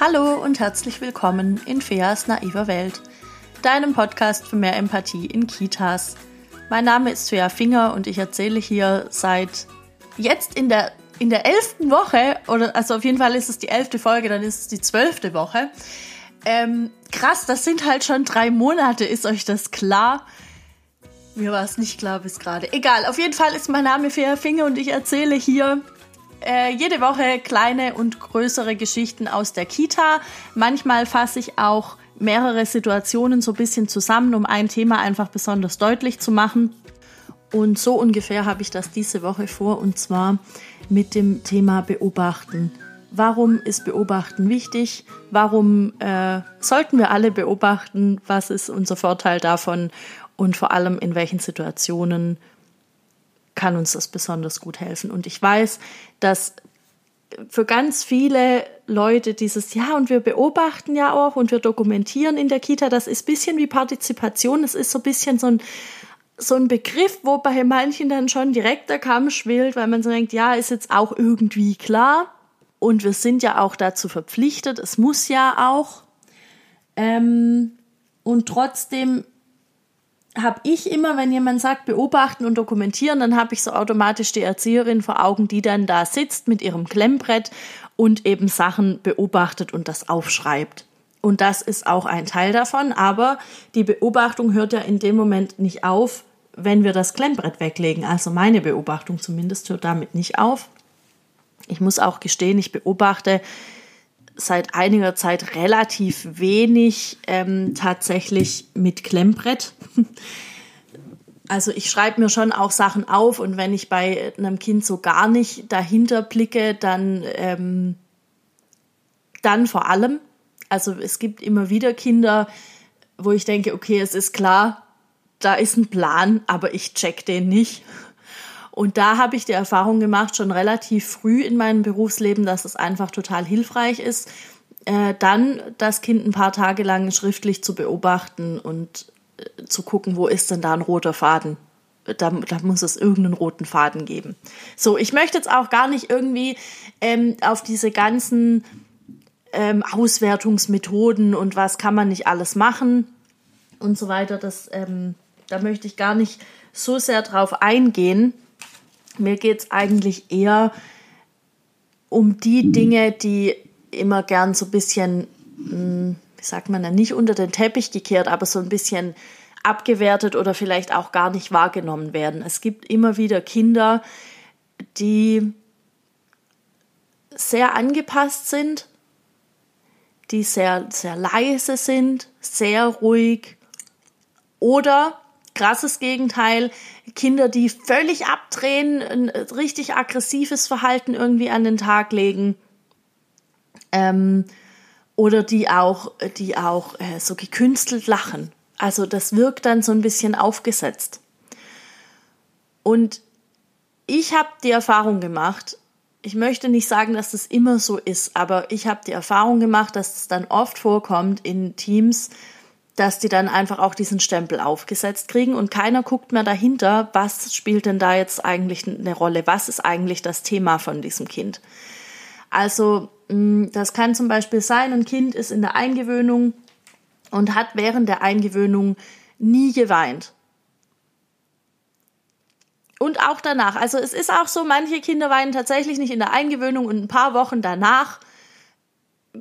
Hallo und herzlich willkommen in Feas naiver Welt, deinem Podcast für mehr Empathie in Kitas. Mein Name ist Fea Finger und ich erzähle hier seit jetzt in der in der elften Woche, oder also auf jeden Fall ist es die elfte Folge, dann ist es die zwölfte Woche. Ähm, krass, das sind halt schon drei Monate, ist euch das klar? Mir war es nicht klar bis gerade. Egal, auf jeden Fall ist mein Name Fea Finger und ich erzähle hier äh, jede Woche kleine und größere Geschichten aus der Kita. Manchmal fasse ich auch mehrere Situationen so ein bisschen zusammen, um ein Thema einfach besonders deutlich zu machen. Und so ungefähr habe ich das diese Woche vor und zwar mit dem Thema Beobachten. Warum ist Beobachten wichtig? Warum äh, sollten wir alle beobachten? Was ist unser Vorteil davon? Und vor allem in welchen Situationen kann uns das besonders gut helfen. Und ich weiß, dass für ganz viele Leute dieses, ja, und wir beobachten ja auch und wir dokumentieren in der Kita, das ist bisschen wie Partizipation, es ist so ein bisschen so ein, so ein Begriff, wo bei manchen dann schon direkt der Kamm schwillt, weil man so denkt, ja, ist jetzt auch irgendwie klar. Und wir sind ja auch dazu verpflichtet, es muss ja auch. Ähm, und trotzdem habe ich immer, wenn jemand sagt, beobachten und dokumentieren, dann habe ich so automatisch die Erzieherin vor Augen, die dann da sitzt mit ihrem Klemmbrett und eben Sachen beobachtet und das aufschreibt. Und das ist auch ein Teil davon, aber die Beobachtung hört ja in dem Moment nicht auf, wenn wir das Klemmbrett weglegen. Also meine Beobachtung zumindest hört damit nicht auf. Ich muss auch gestehen, ich beobachte seit einiger Zeit relativ wenig ähm, tatsächlich mit Klemmbrett. Also ich schreibe mir schon auch Sachen auf und wenn ich bei einem Kind so gar nicht dahinter blicke, dann, ähm, dann vor allem. Also es gibt immer wieder Kinder, wo ich denke, okay, es ist klar, da ist ein Plan, aber ich check den nicht. Und da habe ich die Erfahrung gemacht, schon relativ früh in meinem Berufsleben, dass es einfach total hilfreich ist, äh, dann das Kind ein paar Tage lang schriftlich zu beobachten und äh, zu gucken, wo ist denn da ein roter Faden. Da, da, muss es irgendeinen roten Faden geben. So, ich möchte jetzt auch gar nicht irgendwie ähm, auf diese ganzen ähm, Auswertungsmethoden und was kann man nicht alles machen und so weiter. Das, ähm, da möchte ich gar nicht so sehr drauf eingehen. Mir geht es eigentlich eher um die Dinge, die immer gern so ein bisschen, hm, wie sagt man denn, nicht unter den Teppich gekehrt, aber so ein bisschen abgewertet oder vielleicht auch gar nicht wahrgenommen werden. Es gibt immer wieder Kinder, die sehr angepasst sind, die sehr, sehr leise sind, sehr ruhig oder krasses Gegenteil, Kinder, die völlig abdrehen, ein richtig aggressives Verhalten irgendwie an den Tag legen. Ähm, oder die auch, die auch äh, so gekünstelt lachen. Also das wirkt dann so ein bisschen aufgesetzt. Und ich habe die Erfahrung gemacht, ich möchte nicht sagen, dass das immer so ist, aber ich habe die Erfahrung gemacht, dass es dann oft vorkommt in Teams, dass die dann einfach auch diesen Stempel aufgesetzt kriegen und keiner guckt mehr dahinter, was spielt denn da jetzt eigentlich eine Rolle, was ist eigentlich das Thema von diesem Kind. Also mm, das kann zum Beispiel sein, ein Kind ist in der Eingewöhnung und hat während der Eingewöhnung nie geweint. Und auch danach. Also es ist auch so, manche Kinder weinen tatsächlich nicht in der Eingewöhnung und ein paar Wochen danach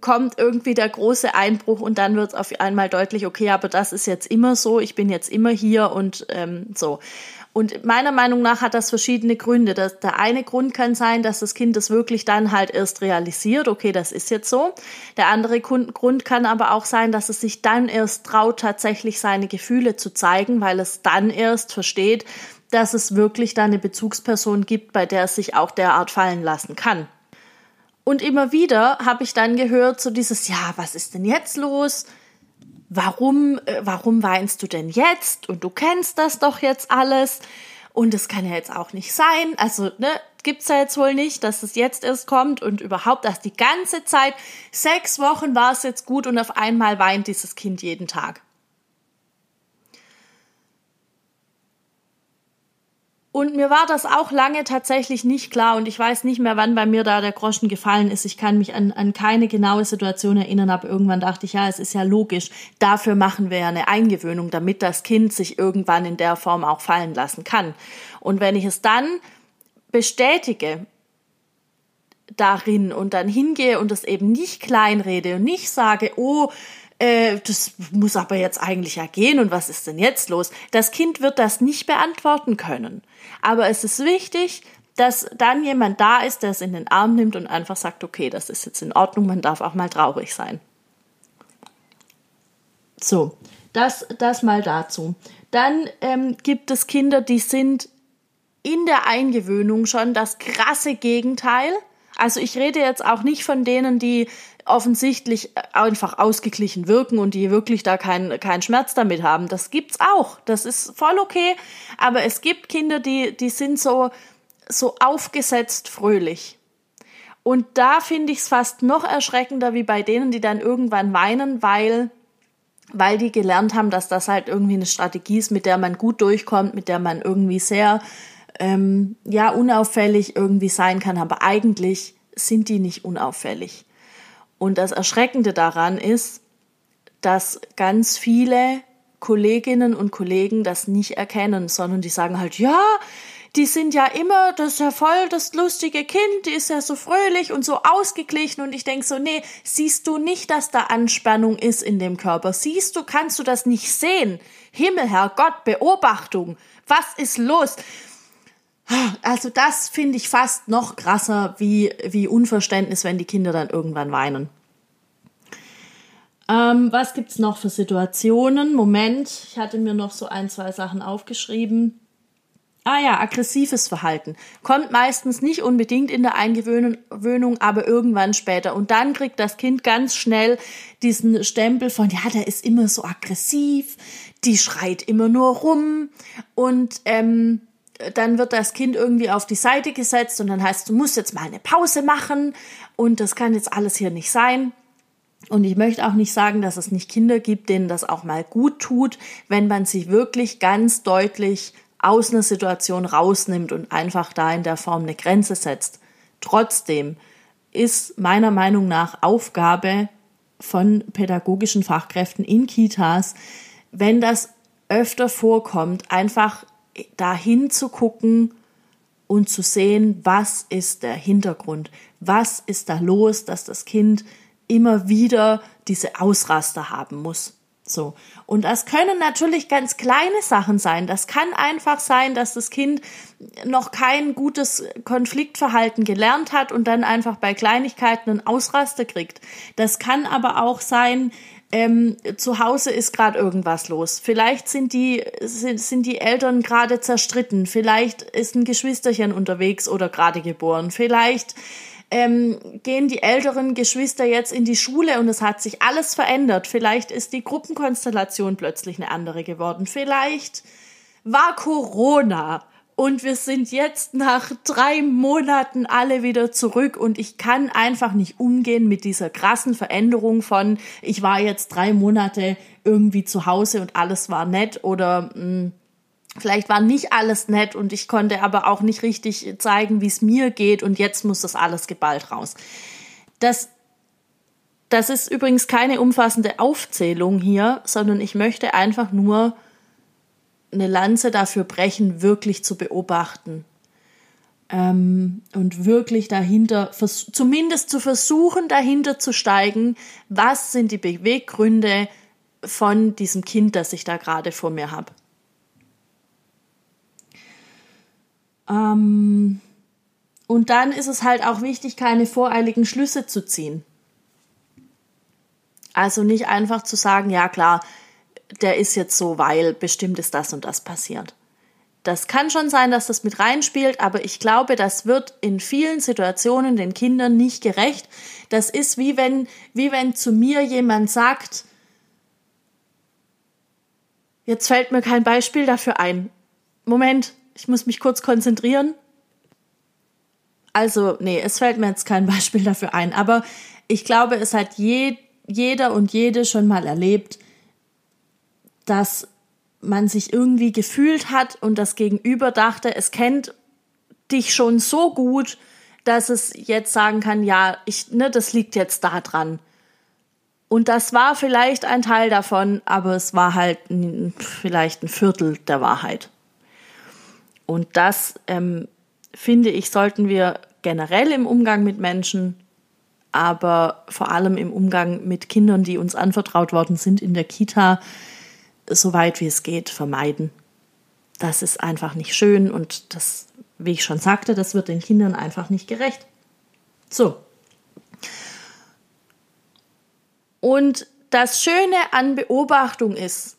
kommt irgendwie der große Einbruch und dann wird es auf einmal deutlich, okay, aber das ist jetzt immer so, ich bin jetzt immer hier und ähm, so. Und meiner Meinung nach hat das verschiedene Gründe. Das, der eine Grund kann sein, dass das Kind das wirklich dann halt erst realisiert, okay, das ist jetzt so. Der andere Grund kann aber auch sein, dass es sich dann erst traut, tatsächlich seine Gefühle zu zeigen, weil es dann erst versteht, dass es wirklich da eine Bezugsperson gibt, bei der es sich auch derart fallen lassen kann. Und immer wieder habe ich dann gehört, so dieses, ja, was ist denn jetzt los? Warum, äh, warum weinst du denn jetzt? Und du kennst das doch jetzt alles. Und es kann ja jetzt auch nicht sein. Also, ne, gibt's ja jetzt wohl nicht, dass es jetzt erst kommt und überhaupt, dass die ganze Zeit, sechs Wochen war es jetzt gut und auf einmal weint dieses Kind jeden Tag. Und mir war das auch lange tatsächlich nicht klar und ich weiß nicht mehr, wann bei mir da der Groschen gefallen ist. Ich kann mich an, an keine genaue Situation erinnern, aber irgendwann dachte ich, ja, es ist ja logisch. Dafür machen wir ja eine Eingewöhnung, damit das Kind sich irgendwann in der Form auch fallen lassen kann. Und wenn ich es dann bestätige darin und dann hingehe und es eben nicht kleinrede und nicht sage, oh, äh, das muss aber jetzt eigentlich ja gehen und was ist denn jetzt los? Das Kind wird das nicht beantworten können. Aber es ist wichtig, dass dann jemand da ist, der es in den Arm nimmt und einfach sagt, okay, das ist jetzt in Ordnung, man darf auch mal traurig sein. So, das, das mal dazu. Dann ähm, gibt es Kinder, die sind in der Eingewöhnung schon das krasse Gegenteil. Also ich rede jetzt auch nicht von denen, die offensichtlich einfach ausgeglichen wirken und die wirklich da keinen keinen Schmerz damit haben. Das gibt's auch. Das ist voll okay. Aber es gibt Kinder, die, die sind so, so aufgesetzt fröhlich. Und da finde ich es fast noch erschreckender wie bei denen, die dann irgendwann weinen, weil, weil die gelernt haben, dass das halt irgendwie eine Strategie ist, mit der man gut durchkommt, mit der man irgendwie sehr, ähm, ja, unauffällig irgendwie sein kann. Aber eigentlich sind die nicht unauffällig. Und das Erschreckende daran ist, dass ganz viele Kolleginnen und Kollegen das nicht erkennen, sondern die sagen halt, ja, die sind ja immer, das ja voll das lustige Kind, die ist ja so fröhlich und so ausgeglichen und ich denk so, nee, siehst du nicht, dass da Anspannung ist in dem Körper? Siehst du, kannst du das nicht sehen? Himmel, Herrgott, Beobachtung. Was ist los? Also das finde ich fast noch krasser wie, wie Unverständnis, wenn die Kinder dann irgendwann weinen. Ähm, was gibt's noch für Situationen? Moment, ich hatte mir noch so ein, zwei Sachen aufgeschrieben. Ah ja, aggressives Verhalten. Kommt meistens nicht unbedingt in der Eingewöhnung, aber irgendwann später. Und dann kriegt das Kind ganz schnell diesen Stempel von, ja, der ist immer so aggressiv, die schreit immer nur rum und ähm, dann wird das Kind irgendwie auf die Seite gesetzt und dann heißt, du musst jetzt mal eine Pause machen und das kann jetzt alles hier nicht sein. Und ich möchte auch nicht sagen, dass es nicht Kinder gibt, denen das auch mal gut tut, wenn man sich wirklich ganz deutlich aus einer Situation rausnimmt und einfach da in der Form eine Grenze setzt. Trotzdem ist meiner Meinung nach Aufgabe von pädagogischen Fachkräften in Kitas, wenn das öfter vorkommt, einfach dahin zu gucken und zu sehen, was ist der Hintergrund, was ist da los, dass das Kind immer wieder diese Ausraster haben muss. So. Und das können natürlich ganz kleine Sachen sein. Das kann einfach sein, dass das Kind noch kein gutes Konfliktverhalten gelernt hat und dann einfach bei Kleinigkeiten einen Ausraster kriegt. Das kann aber auch sein, ähm, zu Hause ist gerade irgendwas los. Vielleicht sind die, sind, sind die Eltern gerade zerstritten. Vielleicht ist ein Geschwisterchen unterwegs oder gerade geboren. Vielleicht ähm, gehen die älteren Geschwister jetzt in die Schule und es hat sich alles verändert. Vielleicht ist die Gruppenkonstellation plötzlich eine andere geworden. Vielleicht war Corona und wir sind jetzt nach drei Monaten alle wieder zurück und ich kann einfach nicht umgehen mit dieser krassen Veränderung von, ich war jetzt drei Monate irgendwie zu Hause und alles war nett oder mh, hm, vielleicht war nicht alles nett und ich konnte aber auch nicht richtig zeigen, wie es mir geht und jetzt muss das alles geballt raus. Das das ist übrigens keine umfassende Aufzählung hier, sondern ich möchte einfach nur eine Lanze dafür brechen, wirklich zu beobachten. Ähm, und wirklich dahinter, zumindest zu versuchen, dahinter zu steigen, was sind die Beweggründe von diesem Kind, das ich da gerade vor mir habe. Ähm, und dann ist es halt auch wichtig, keine voreiligen Schlüsse zu ziehen. Also nicht einfach zu sagen, ja klar, der ist jetzt so, weil bestimmt ist das und das passiert. Das kann schon sein, dass das mit reinspielt, aber ich glaube, das wird in vielen Situationen den Kindern nicht gerecht. Das ist wie wenn, wie wenn zu mir jemand sagt, jetzt fällt mir kein Beispiel dafür ein. Moment, ich muss mich kurz konzentrieren. Also, nee, es fällt mir jetzt kein Beispiel dafür ein, aber ich glaube, es hat je, jeder und jede schon mal erlebt, dass man sich irgendwie gefühlt hat und das Gegenüber dachte, es kennt dich schon so gut, dass es jetzt sagen kann, ja, ich, ne, das liegt jetzt da dran. Und das war vielleicht ein Teil davon, aber es war halt vielleicht ein Viertel der Wahrheit. Und das, ähm, finde ich, sollten wir generell im Umgang mit Menschen, aber vor allem im Umgang mit Kindern, die uns anvertraut worden sind in der Kita, so weit wie es geht, vermeiden. Das ist einfach nicht schön und das, wie ich schon sagte, das wird den Kindern einfach nicht gerecht. So. Und das Schöne an Beobachtung ist,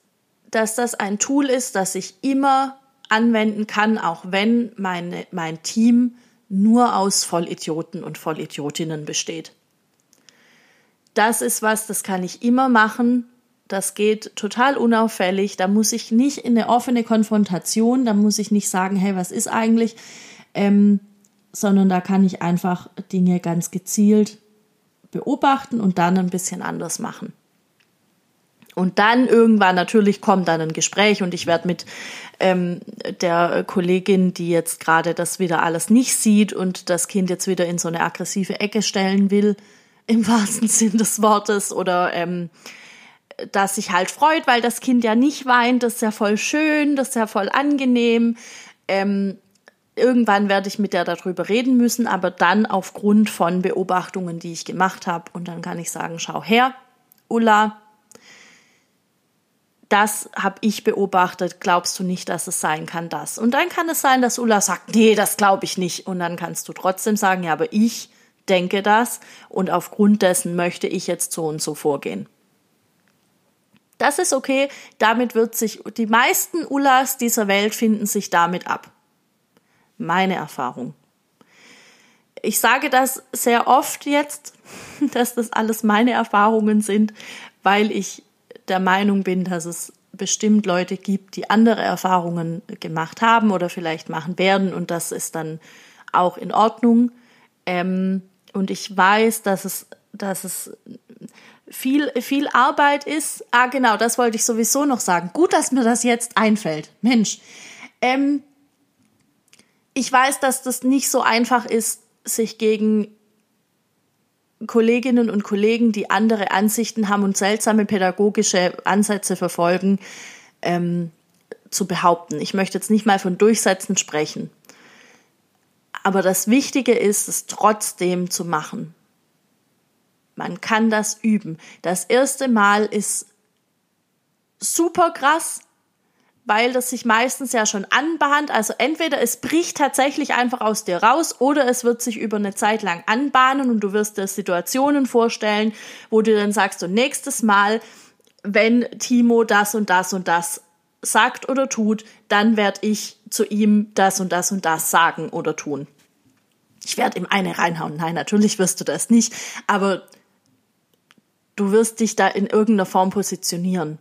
dass das ein Tool ist, das ich immer anwenden kann, auch wenn meine, mein Team nur aus Vollidioten und Vollidiotinnen besteht. Das ist was, das kann ich immer machen das geht total unauffällig. Da muss ich nicht in eine offene Konfrontation, da muss ich nicht sagen, hey, was ist eigentlich, ähm, sondern da kann ich einfach Dinge ganz gezielt beobachten und dann ein bisschen anders machen. Und dann irgendwann natürlich kommt dann ein Gespräch und ich werde mit ähm, der Kollegin, die jetzt gerade das wieder alles nicht sieht und das Kind jetzt wieder in so eine aggressive Ecke stellen will, im wahrsten Sinn des Wortes, oder ähm, das sich halt freut, weil das Kind ja nicht weint, das ist ja voll schön, das ist ja voll angenehm. Ähm, irgendwann werde ich mit der darüber reden müssen, aber dann aufgrund von Beobachtungen, die ich gemacht habe. Und dann kann ich sagen, schau her, Ulla, das habe ich beobachtet, glaubst du nicht, dass es sein kann, das? Und dann kann es sein, dass Ulla sagt, nee, das glaube ich nicht. Und dann kannst du trotzdem sagen, ja, aber ich denke das und aufgrund dessen möchte ich jetzt so und so vorgehen. Das ist okay. Damit wird sich, die meisten Ullas dieser Welt finden sich damit ab. Meine Erfahrung. Ich sage das sehr oft jetzt, dass das alles meine Erfahrungen sind, weil ich der Meinung bin, dass es bestimmt Leute gibt, die andere Erfahrungen gemacht haben oder vielleicht machen werden und das ist dann auch in Ordnung. Ähm, und ich weiß, dass es, dass es viel, viel Arbeit ist. Ah, genau, das wollte ich sowieso noch sagen. Gut, dass mir das jetzt einfällt. Mensch. Ähm, ich weiß, dass das nicht so einfach ist, sich gegen Kolleginnen und Kollegen, die andere Ansichten haben und seltsame pädagogische Ansätze verfolgen, ähm, zu behaupten. Ich möchte jetzt nicht mal von Durchsetzen sprechen. Aber das Wichtige ist, es trotzdem zu machen. Man kann das üben. Das erste Mal ist super krass, weil das sich meistens ja schon anbahnt. Also entweder es bricht tatsächlich einfach aus dir raus oder es wird sich über eine Zeit lang anbahnen und du wirst dir Situationen vorstellen, wo du dann sagst, so nächstes Mal, wenn Timo das und das und das sagt oder tut, dann werde ich zu ihm das und das und das sagen oder tun. Ich werde ihm eine reinhauen. Nein, natürlich wirst du das nicht, aber du wirst dich da in irgendeiner Form positionieren.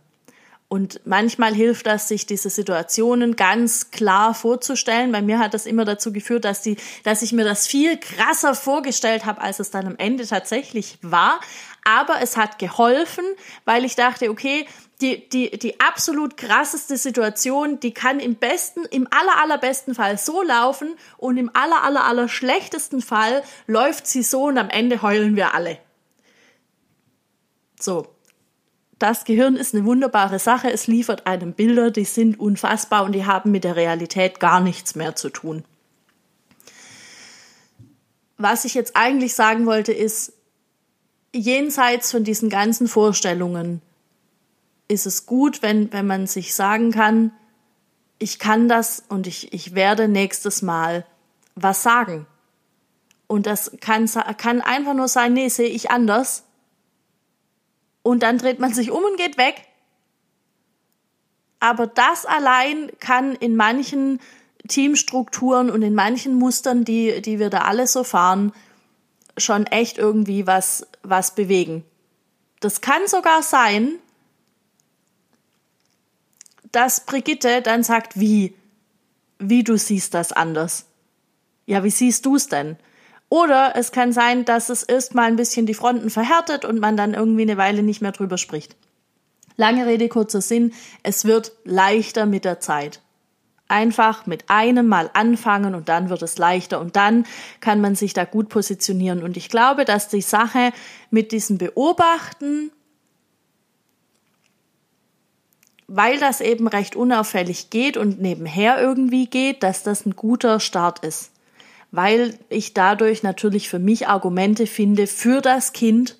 Und manchmal hilft das, sich diese Situationen ganz klar vorzustellen. Bei mir hat das immer dazu geführt, dass, die, dass ich mir das viel krasser vorgestellt habe, als es dann am Ende tatsächlich war. Aber es hat geholfen, weil ich dachte, okay, die, die, die absolut krasseste Situation, die kann im besten, im aller, allerbesten Fall so laufen und im aller, aller, aller schlechtesten Fall läuft sie so und am Ende heulen wir alle. So. Das Gehirn ist eine wunderbare Sache. Es liefert einem Bilder, die sind unfassbar und die haben mit der Realität gar nichts mehr zu tun. Was ich jetzt eigentlich sagen wollte, ist, jenseits von diesen ganzen Vorstellungen ist es gut, wenn, wenn man sich sagen kann, ich kann das und ich, ich werde nächstes Mal was sagen. Und das kann, kann einfach nur sein, nee, sehe ich anders und dann dreht man sich um und geht weg. Aber das allein kann in manchen Teamstrukturen und in manchen Mustern, die, die wir da alle so fahren, schon echt irgendwie was, was bewegen. Das kann sogar sein, dass Brigitte dann sagt, wie, wie du siehst das anders. Ja, wie siehst du es denn? Oder es kann sein, dass es erstmal ein bisschen die Fronten verhärtet und man dann irgendwie eine Weile nicht mehr drüber spricht. Lange Rede, kurzer Sinn, es wird leichter mit der Zeit. Einfach mit einem Mal anfangen und dann wird es leichter und dann kann man sich da gut positionieren. Und ich glaube, dass die Sache mit diesem Beobachten, weil das eben recht unauffällig geht und nebenher irgendwie geht, dass das ein guter Start ist. Weil ich dadurch natürlich für mich Argumente finde für das Kind,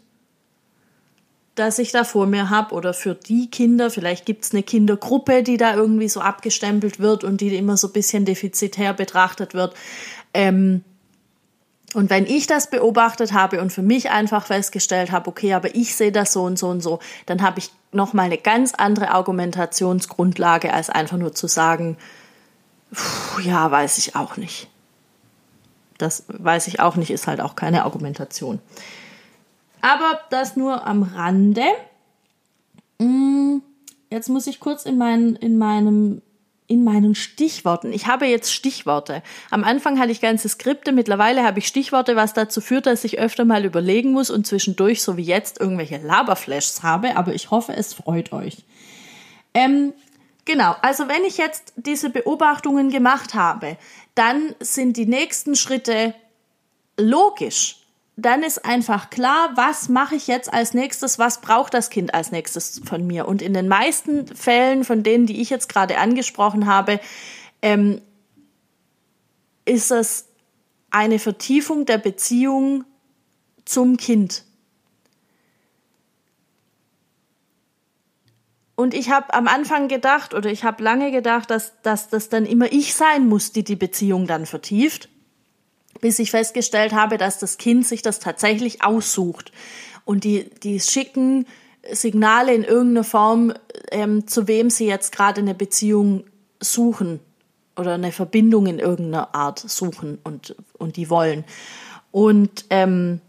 das ich da vor mir habe oder für die Kinder. Vielleicht gibt es eine Kindergruppe, die da irgendwie so abgestempelt wird und die immer so ein bisschen defizitär betrachtet wird. Ähm, und wenn ich das beobachtet habe und für mich einfach festgestellt habe, okay, aber ich sehe das so und so und so, dann habe ich nochmal eine ganz andere Argumentationsgrundlage, als einfach nur zu sagen, pff, ja, weiß ich auch nicht. Das weiß ich auch nicht, ist halt auch keine Argumentation. Aber das nur am Rande. Mm, jetzt muss ich kurz in, mein, in meinem in meinen Stichworten. Ich habe jetzt Stichworte. Am Anfang hatte ich ganze Skripte, mittlerweile habe ich Stichworte, was dazu führt, dass ich öfter mal überlegen muss und zwischendurch, so wie jetzt, irgendwelche Laberflashs habe, aber ich hoffe, es freut euch. Ähm, genau, also wenn ich jetzt diese Beobachtungen gemacht habe, dann sind die nächsten Schritte logisch dann ist einfach klar, was mache ich jetzt als nächstes, was braucht das Kind als nächstes von mir. Und in den meisten Fällen, von denen, die ich jetzt gerade angesprochen habe, ähm, ist es eine Vertiefung der Beziehung zum Kind. Und ich habe am Anfang gedacht, oder ich habe lange gedacht, dass, dass das dann immer ich sein muss, die die Beziehung dann vertieft bis ich festgestellt habe, dass das Kind sich das tatsächlich aussucht. Und die, die schicken Signale in irgendeiner Form, ähm, zu wem sie jetzt gerade eine Beziehung suchen oder eine Verbindung in irgendeiner Art suchen und, und die wollen. Und ähm,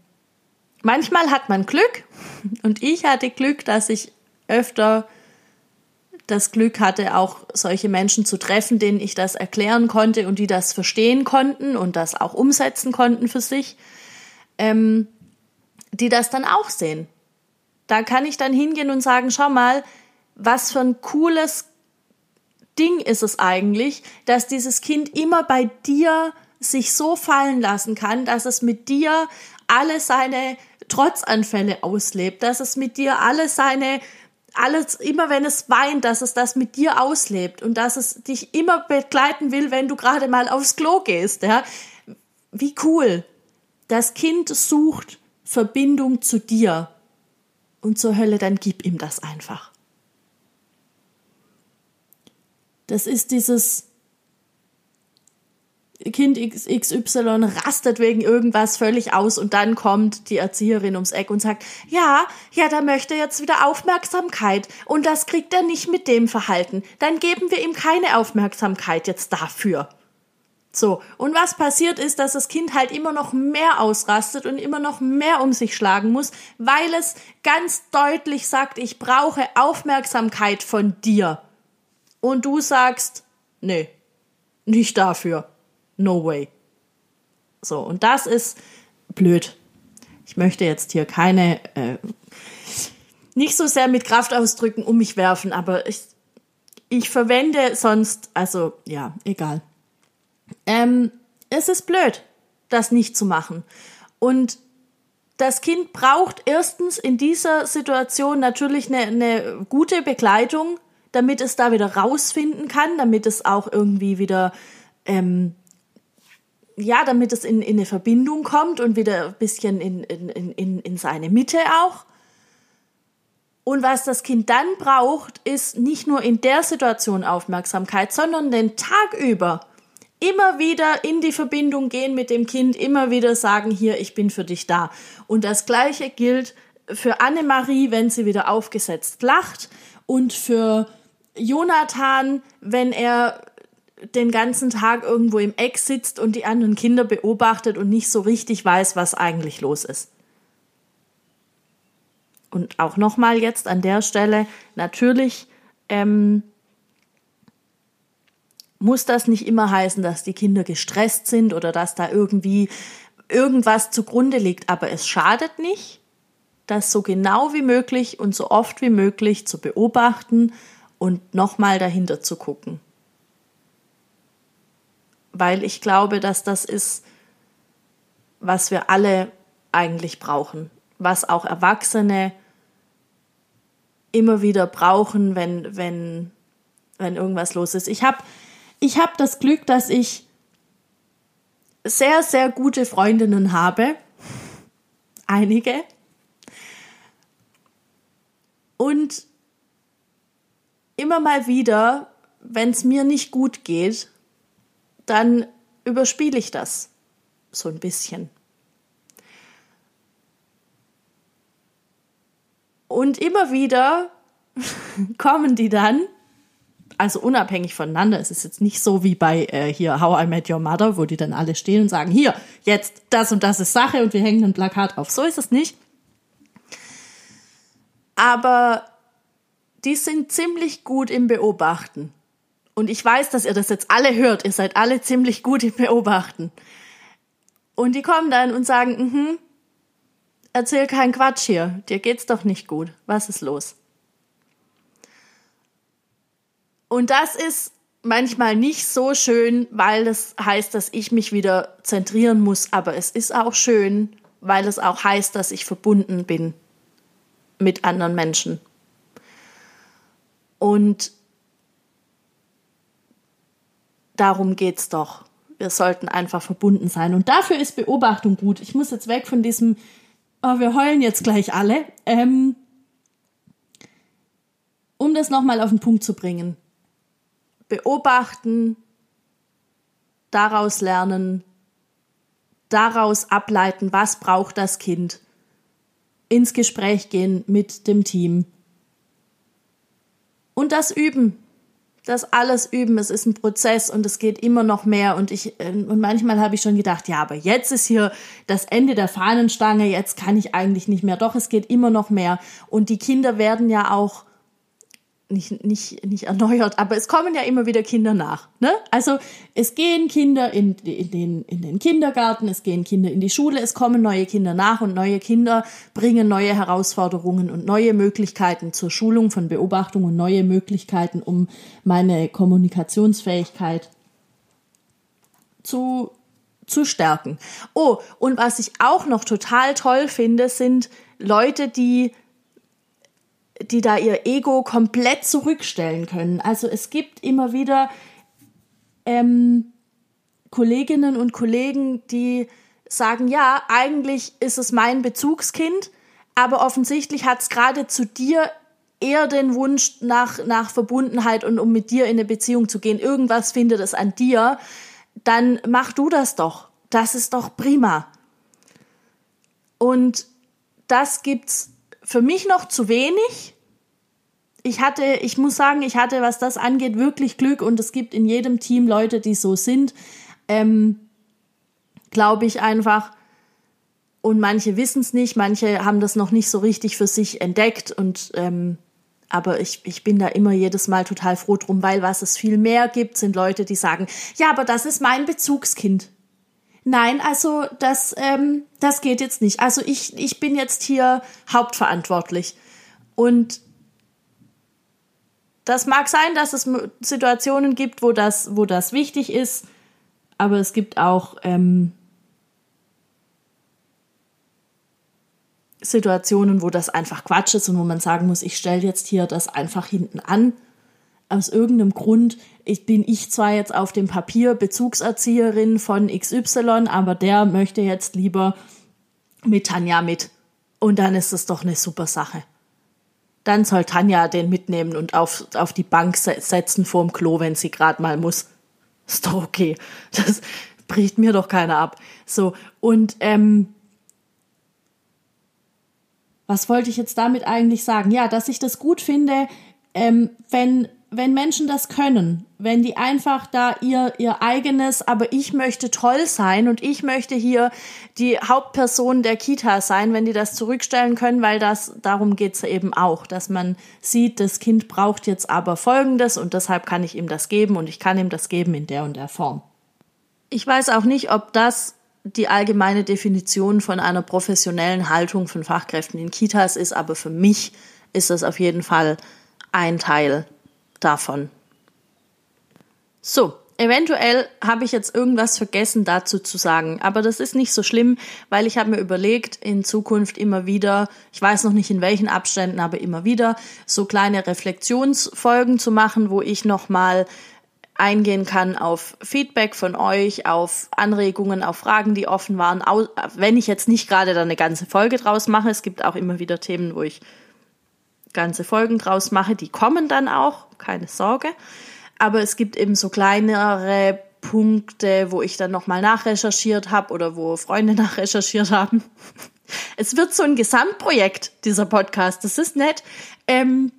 manchmal hat man Glück und ich hatte Glück, dass ich öfter das Glück hatte, auch solche Menschen zu treffen, denen ich das erklären konnte und die das verstehen konnten und das auch umsetzen konnten für sich, ähm, die das dann auch sehen. Da kann ich dann hingehen und sagen, schau mal, was für ein cooles Ding ist es eigentlich, dass dieses Kind immer bei dir sich so fallen lassen kann, dass es mit dir alle seine Trotzanfälle auslebt, dass es mit dir alle seine alles, immer wenn es weint, dass es das mit dir auslebt und dass es dich immer begleiten will, wenn du gerade mal aufs Klo gehst, ja. Wie cool. Das Kind sucht Verbindung zu dir und zur Hölle, dann gib ihm das einfach. Das ist dieses, Kind XY rastet wegen irgendwas völlig aus und dann kommt die Erzieherin ums Eck und sagt, ja, ja, da möchte jetzt wieder Aufmerksamkeit und das kriegt er nicht mit dem Verhalten. Dann geben wir ihm keine Aufmerksamkeit jetzt dafür. So, und was passiert ist, dass das Kind halt immer noch mehr ausrastet und immer noch mehr um sich schlagen muss, weil es ganz deutlich sagt, ich brauche Aufmerksamkeit von dir. Und du sagst, nee, nicht dafür. No way. So, und das ist blöd. Ich möchte jetzt hier keine, äh, nicht so sehr mit Kraftausdrücken um mich werfen, aber ich, ich verwende sonst, also ja, egal. Ähm, es ist blöd, das nicht zu machen. Und das Kind braucht erstens in dieser Situation natürlich eine, eine gute Begleitung, damit es da wieder rausfinden kann, damit es auch irgendwie wieder ähm, ja, damit es in, in eine Verbindung kommt und wieder ein bisschen in, in, in, in seine Mitte auch. Und was das Kind dann braucht, ist nicht nur in der Situation Aufmerksamkeit, sondern den Tag über immer wieder in die Verbindung gehen mit dem Kind, immer wieder sagen, hier, ich bin für dich da. Und das Gleiche gilt für Annemarie, wenn sie wieder aufgesetzt lacht und für Jonathan, wenn er den ganzen Tag irgendwo im Eck sitzt und die anderen Kinder beobachtet und nicht so richtig weiß, was eigentlich los ist. Und auch nochmal jetzt an der Stelle, natürlich ähm, muss das nicht immer heißen, dass die Kinder gestresst sind oder dass da irgendwie irgendwas zugrunde liegt, aber es schadet nicht, das so genau wie möglich und so oft wie möglich zu beobachten und nochmal dahinter zu gucken. Weil ich glaube, dass das ist, was wir alle eigentlich brauchen, was auch Erwachsene immer wieder brauchen, wenn, wenn, wenn irgendwas los ist. Ich habe ich hab das Glück, dass ich sehr, sehr gute Freundinnen habe. Einige. Und immer mal wieder, wenn es mir nicht gut geht, dann überspiele ich das so ein bisschen. Und immer wieder kommen die dann, also unabhängig voneinander, es ist jetzt nicht so wie bei äh, hier How I Met Your Mother, wo die dann alle stehen und sagen, hier, jetzt das und das ist Sache und wir hängen ein Plakat auf. So ist es nicht aber die sind ziemlich gut im Beobachten. Und ich weiß, dass ihr das jetzt alle hört. Ihr seid alle ziemlich gut im Beobachten. Und die kommen dann und sagen, mhm, erzähl keinen Quatsch hier. Dir geht's doch nicht gut. Was ist los? Und das ist manchmal nicht so schön, weil das heißt, dass ich mich wieder zentrieren muss. Aber es ist auch schön, weil es auch heißt, dass ich verbunden bin mit anderen Menschen. Und darum geht es doch. Wir sollten einfach verbunden sein. Und dafür ist Beobachtung gut. Ich muss jetzt weg von diesem, oh, wir heulen jetzt gleich alle. Ähm, um das nochmal auf den Punkt zu bringen. Beobachten, daraus lernen, daraus ableiten, was braucht das Kind ins Gespräch gehen mit dem Team und das üben. Das alles üben, es ist ein Prozess und es geht immer noch mehr und ich ähm, und manchmal habe ich schon gedacht, ja, aber jetzt ist hier das Ende der Fahnenstange, jetzt kann ich eigentlich nicht mehr. Doch es geht immer noch mehr und die Kinder werden ja auch nicht, nicht, nicht erneuert, aber es kommen ja immer wieder Kinder nach. Ne? Also es gehen Kinder in, in, den, in den Kindergarten, es gehen Kinder in die Schule, es kommen neue Kinder nach und neue Kinder bringen neue Herausforderungen und neue Möglichkeiten zur Schulung von Beobachtung und neue Möglichkeiten, um meine Kommunikationsfähigkeit zu, zu stärken. Oh, und was ich auch noch total toll finde, sind Leute, die die da ihr Ego komplett zurückstellen können. Also es gibt immer wieder ähm, Kolleginnen und Kollegen, die sagen, ja, eigentlich ist es mein Bezugskind, aber offensichtlich hat es gerade zu dir eher den Wunsch nach, nach Verbundenheit und um mit dir in eine Beziehung zu gehen. Irgendwas findet es an dir, dann mach du das doch. Das ist doch prima. Und das gibt's für mich noch zu wenig. Ich hatte, ich muss sagen, ich hatte, was das angeht, wirklich Glück und es gibt in jedem Team Leute, die so sind. Ähm, Glaube ich einfach. Und manche wissen es nicht, manche haben das noch nicht so richtig für sich entdeckt und ähm, aber ich, ich bin da immer jedes Mal total froh drum, weil was es viel mehr gibt, sind Leute, die sagen, ja, aber das ist mein Bezugskind. Nein, also das, ähm, das geht jetzt nicht. Also ich, ich bin jetzt hier hauptverantwortlich. Und das mag sein, dass es Situationen gibt, wo das, wo das wichtig ist, aber es gibt auch ähm, Situationen, wo das einfach Quatsch ist und wo man sagen muss, ich stelle jetzt hier das einfach hinten an. Aus irgendeinem Grund ich bin ich zwar jetzt auf dem Papier Bezugserzieherin von XY, aber der möchte jetzt lieber mit Tanja mit. Und dann ist das doch eine super Sache. Dann soll Tanja den mitnehmen und auf, auf die Bank setzen vorm Klo, wenn sie gerade mal muss. Ist doch okay. Das bricht mir doch keiner ab. So, und ähm, was wollte ich jetzt damit eigentlich sagen? Ja, dass ich das gut finde, ähm, wenn wenn Menschen das können, wenn die einfach da ihr, ihr eigenes, aber ich möchte toll sein und ich möchte hier die Hauptperson der Kita sein, wenn die das zurückstellen können, weil das, darum geht's eben auch, dass man sieht, das Kind braucht jetzt aber Folgendes und deshalb kann ich ihm das geben und ich kann ihm das geben in der und der Form. Ich weiß auch nicht, ob das die allgemeine Definition von einer professionellen Haltung von Fachkräften in Kitas ist, aber für mich ist das auf jeden Fall ein Teil davon. So, eventuell habe ich jetzt irgendwas vergessen dazu zu sagen, aber das ist nicht so schlimm, weil ich habe mir überlegt, in Zukunft immer wieder, ich weiß noch nicht in welchen Abständen, aber immer wieder so kleine Reflexionsfolgen zu machen, wo ich nochmal eingehen kann auf Feedback von euch, auf Anregungen, auf Fragen, die offen waren. Wenn ich jetzt nicht gerade da eine ganze Folge draus mache, es gibt auch immer wieder Themen, wo ich ganze Folgen draus mache, die kommen dann auch, keine Sorge. Aber es gibt eben so kleinere Punkte, wo ich dann nochmal nachrecherchiert habe oder wo Freunde nachrecherchiert haben. Es wird so ein Gesamtprojekt, dieser Podcast. Das ist nett. Ähm,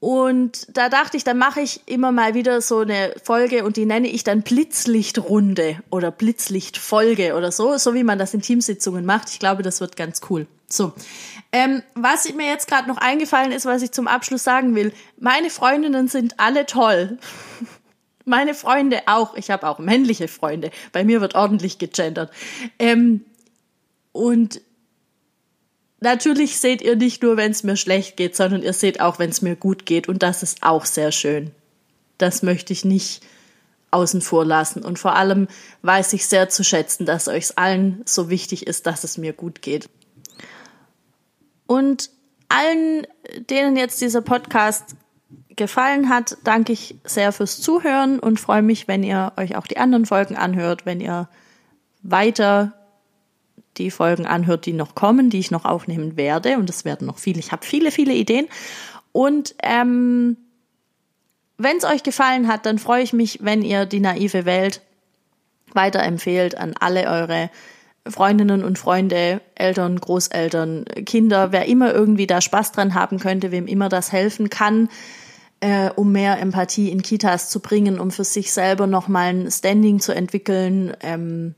und da dachte ich, dann mache ich immer mal wieder so eine Folge und die nenne ich dann Blitzlichtrunde oder Blitzlichtfolge oder so, so wie man das in Teamsitzungen macht. Ich glaube, das wird ganz cool. So, ähm, was mir jetzt gerade noch eingefallen ist, was ich zum Abschluss sagen will. Meine Freundinnen sind alle toll. Meine Freunde auch. Ich habe auch männliche Freunde. Bei mir wird ordentlich gegendert. Ähm, und natürlich seht ihr nicht nur, wenn es mir schlecht geht, sondern ihr seht auch, wenn es mir gut geht. Und das ist auch sehr schön. Das möchte ich nicht außen vor lassen. Und vor allem weiß ich sehr zu schätzen, dass euch allen so wichtig ist, dass es mir gut geht. Und allen, denen jetzt dieser Podcast gefallen hat, danke ich sehr fürs Zuhören und freue mich, wenn ihr euch auch die anderen Folgen anhört, wenn ihr weiter die Folgen anhört, die noch kommen, die ich noch aufnehmen werde. Und es werden noch viele. Ich habe viele, viele Ideen. Und ähm, wenn es euch gefallen hat, dann freue ich mich, wenn ihr die naive Welt weiterempfehlt an alle eure Freundinnen und Freunde, Eltern, Großeltern, Kinder, wer immer irgendwie da Spaß dran haben könnte, wem immer das helfen kann, äh, um mehr Empathie in Kitas zu bringen, um für sich selber nochmal ein Standing zu entwickeln. Ähm,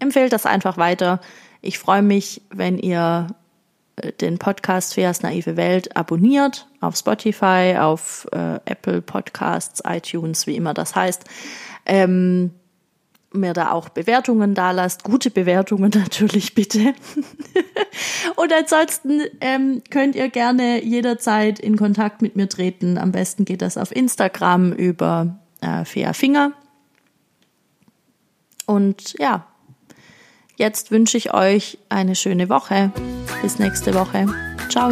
empfehlt das einfach weiter. Ich freue mich, wenn ihr äh, den Podcast Feas Naive Welt abonniert auf Spotify, auf äh, Apple Podcasts, iTunes, wie immer das heißt. Ähm, mir da auch Bewertungen da lasst, gute Bewertungen natürlich bitte. Und ansonsten ähm, könnt ihr gerne jederzeit in Kontakt mit mir treten. Am besten geht das auf Instagram über äh, Fea Finger. Und ja, Jetzt wünsche ich euch eine schöne Woche. Bis nächste Woche. Ciao.